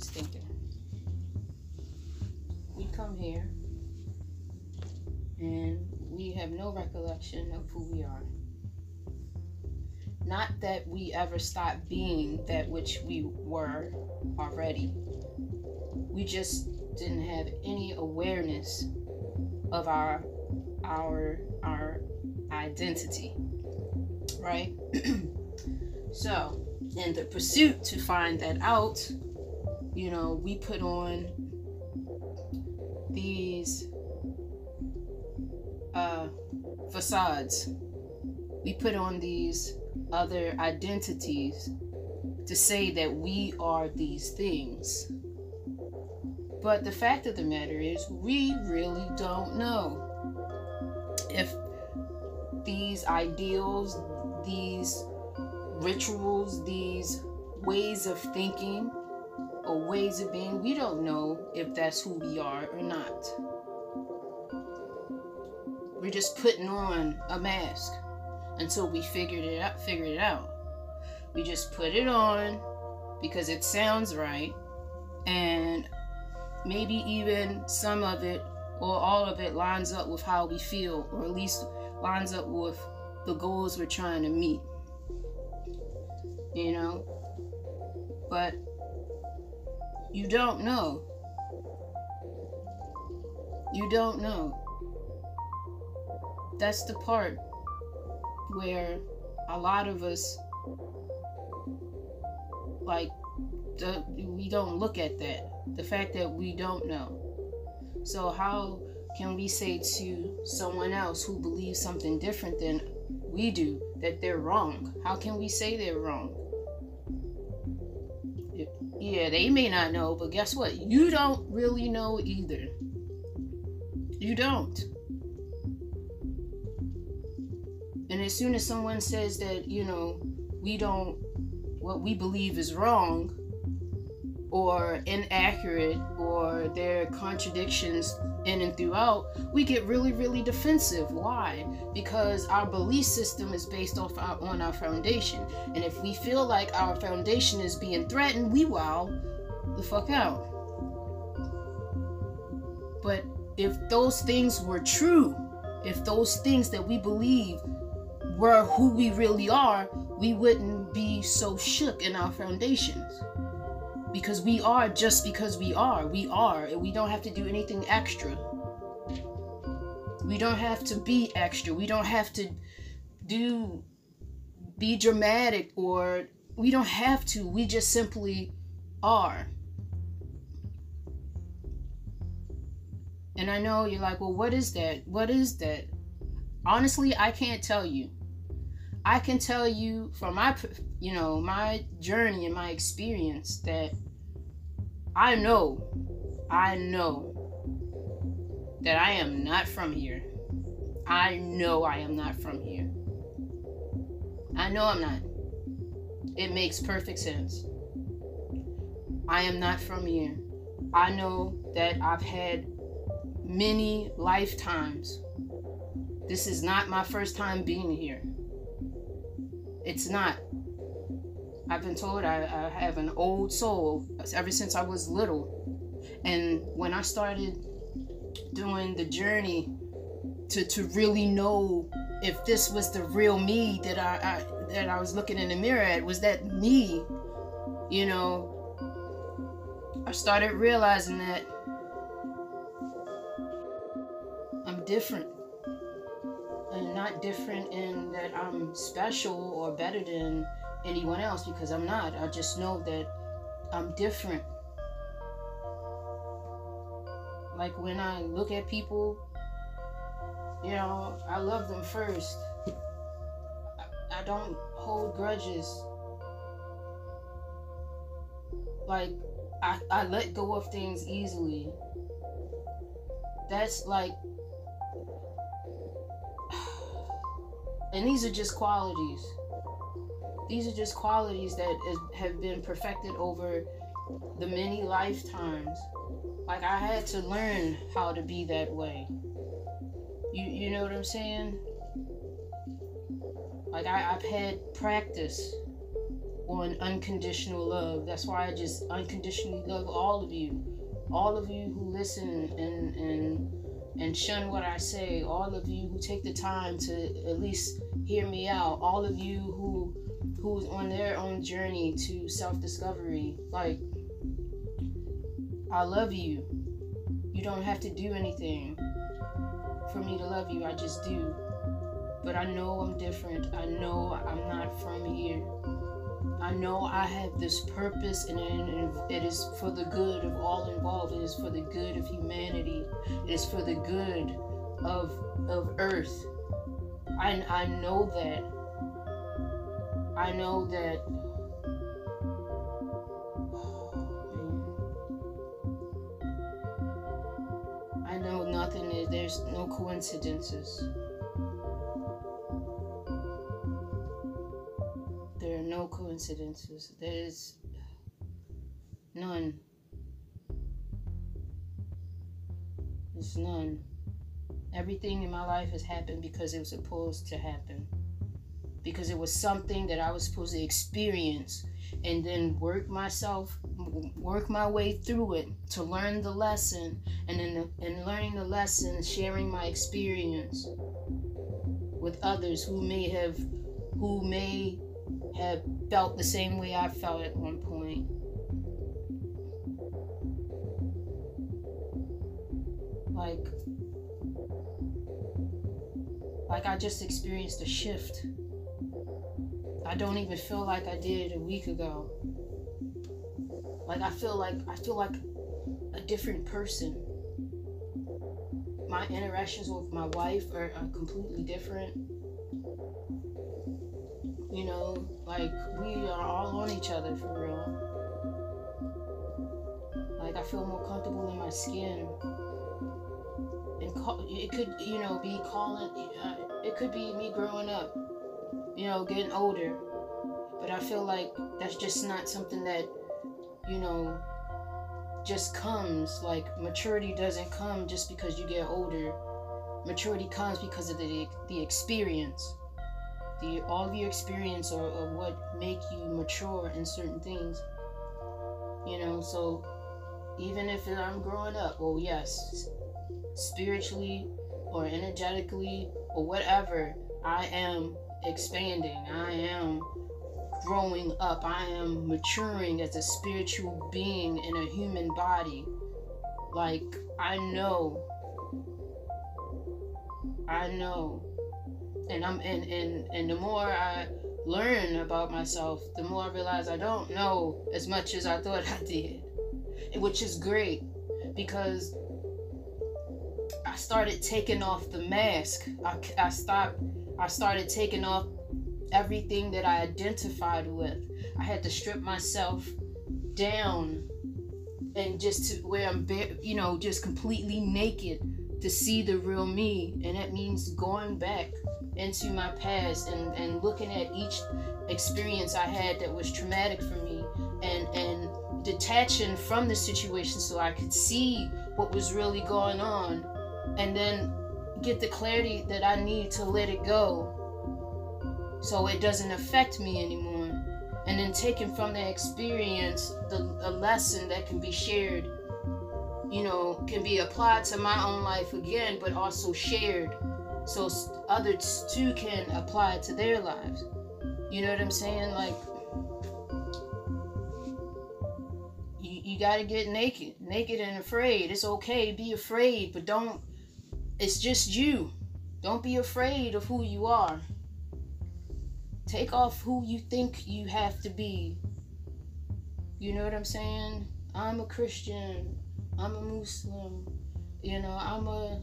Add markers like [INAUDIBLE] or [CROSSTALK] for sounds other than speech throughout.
was thinking. We come here and we have no recollection of who we are. Not that we ever stopped being that which we were already. We just didn't have any awareness of our our our identity. Right? [CLEARS THROAT] so, in the pursuit to find that out, you know, we put on these uh, facades. We put on these other identities to say that we are these things. But the fact of the matter is, we really don't know if these ideals, these rituals, these ways of thinking or ways of being, we don't know if that's who we are or not. We're just putting on a mask until we figured it out figured it out. We just put it on because it sounds right and maybe even some of it or all of it lines up with how we feel or at least lines up with the goals we're trying to meet. You know? But you don't know. You don't know. That's the part where a lot of us like we don't look at that the fact that we don't know. So how can we say to someone else who believes something different than we do that they're wrong? How can we say they're wrong yeah they may not know but guess what? You don't really know either. You don't. And as soon as someone says that, you know, we don't, what we believe is wrong or inaccurate or there are contradictions in and throughout, we get really, really defensive. Why? Because our belief system is based off our, on our foundation. And if we feel like our foundation is being threatened, we wow the fuck out. But if those things were true, if those things that we believe were who we really are, we wouldn't be so shook in our foundations. Because we are just because we are. We are, and we don't have to do anything extra. We don't have to be extra. We don't have to do be dramatic or we don't have to. We just simply are. And I know you're like, well, what is that? What is that? Honestly, I can't tell you. I can tell you from my, you know, my journey and my experience that I know, I know that I am not from here. I know I am not from here. I know I'm not. It makes perfect sense. I am not from here. I know that I've had many lifetimes. This is not my first time being here. It's not. I've been told I, I have an old soul ever since I was little. And when I started doing the journey to, to really know if this was the real me that I, I that I was looking in the mirror at, was that me? You know, I started realizing that I'm different and not different in that I'm special or better than anyone else because I'm not. I just know that I'm different. Like when I look at people, you know, I love them first. I, I don't hold grudges. Like I, I let go of things easily. That's like [SIGHS] And these are just qualities. These are just qualities that is, have been perfected over the many lifetimes. Like I had to learn how to be that way. You you know what I'm saying? Like I, I've had practice on unconditional love. That's why I just unconditionally love all of you. All of you who listen and and and shun what I say, all of you who take the time to at least hear me out, all of you who who's on their own journey to self-discovery. Like I love you. You don't have to do anything for me to love you. I just do. But I know I'm different. I know I'm not from here. I know I have this purpose and it is for the good of all involved. It is for the good of humanity. It is for the good of of earth. I I know that. I know that I know nothing is there's no coincidences. There are no coincidences. There is none. There's none. Everything in my life has happened because it was supposed to happen. Because it was something that I was supposed to experience and then work myself work my way through it to learn the lesson and then in learning the lesson sharing my experience with others who may have who may have felt the same way I felt at one point. Like, like I just experienced a shift. I don't even feel like I did a week ago. Like I feel like I feel like a different person. My interactions with my wife are, are completely different you know, like we are all on each other for real. Like I feel more comfortable in my skin. And call, it could, you know, be calling. Uh, it could be me growing up, you know, getting older. But I feel like that's just not something that, you know, just comes. Like maturity doesn't come just because you get older. Maturity comes because of the the experience the all of your experience or, what make you mature in certain things you know so even if i'm growing up well yes spiritually or energetically or whatever i am expanding i am growing up i am maturing as a spiritual being in a human body like i know i know and I'm and and and the more I learn about myself, the more I realize I don't know as much as I thought [LAUGHS] I did, which is great because I started taking off the mask. I, I stopped. I started taking off everything that I identified with. I had to strip myself down and just to where I'm, you know, just completely naked to see the real me, and that means going back into my past and, and looking at each experience I had that was traumatic for me and and detaching from the situation so I could see what was really going on and then get the clarity that I need to let it go so it doesn't affect me anymore and then taking from that experience the a lesson that can be shared you know can be applied to my own life again but also shared so others too can apply it to their lives. You know what I'm saying? Like, you, you got to get naked, naked and afraid. It's okay, be afraid, but don't, it's just you. Don't be afraid of who you are. Take off who you think you have to be. You know what I'm saying? I'm a Christian. I'm a Muslim. You know, I'm a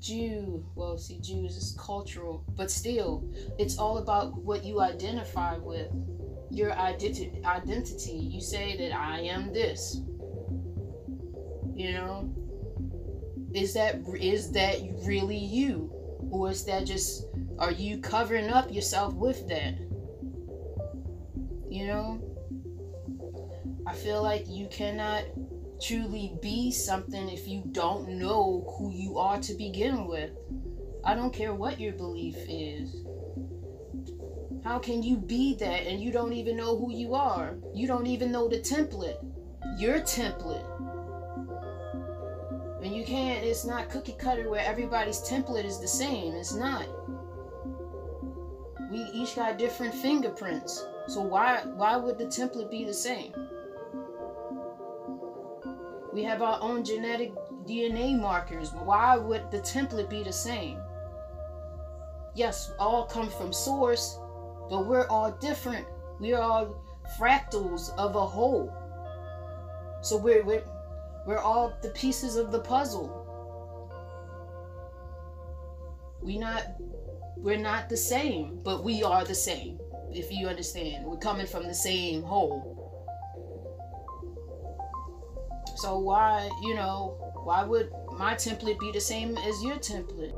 Jew. Well, see, Jews is cultural, but still, it's all about what you identify with. Your identi- identity. You say that I am this. You know, is that is that really you, or is that just are you covering up yourself with that? You know, I feel like you cannot truly be something if you don't know who you are to begin with. I don't care what your belief is. How can you be that and you don't even know who you are? You don't even know the template. Your template. And you can't, it's not cookie cutter where everybody's template is the same. It's not. We each got different fingerprints. So why why would the template be the same? We have our own genetic DNA markers. Why would the template be the same? Yes, all come from source, but we're all different. We are all fractals of a whole. So we're we're, we're all the pieces of the puzzle. We not we're not the same, but we are the same. If you understand, we're coming from the same whole. So why, you know, why would my template be the same as your template?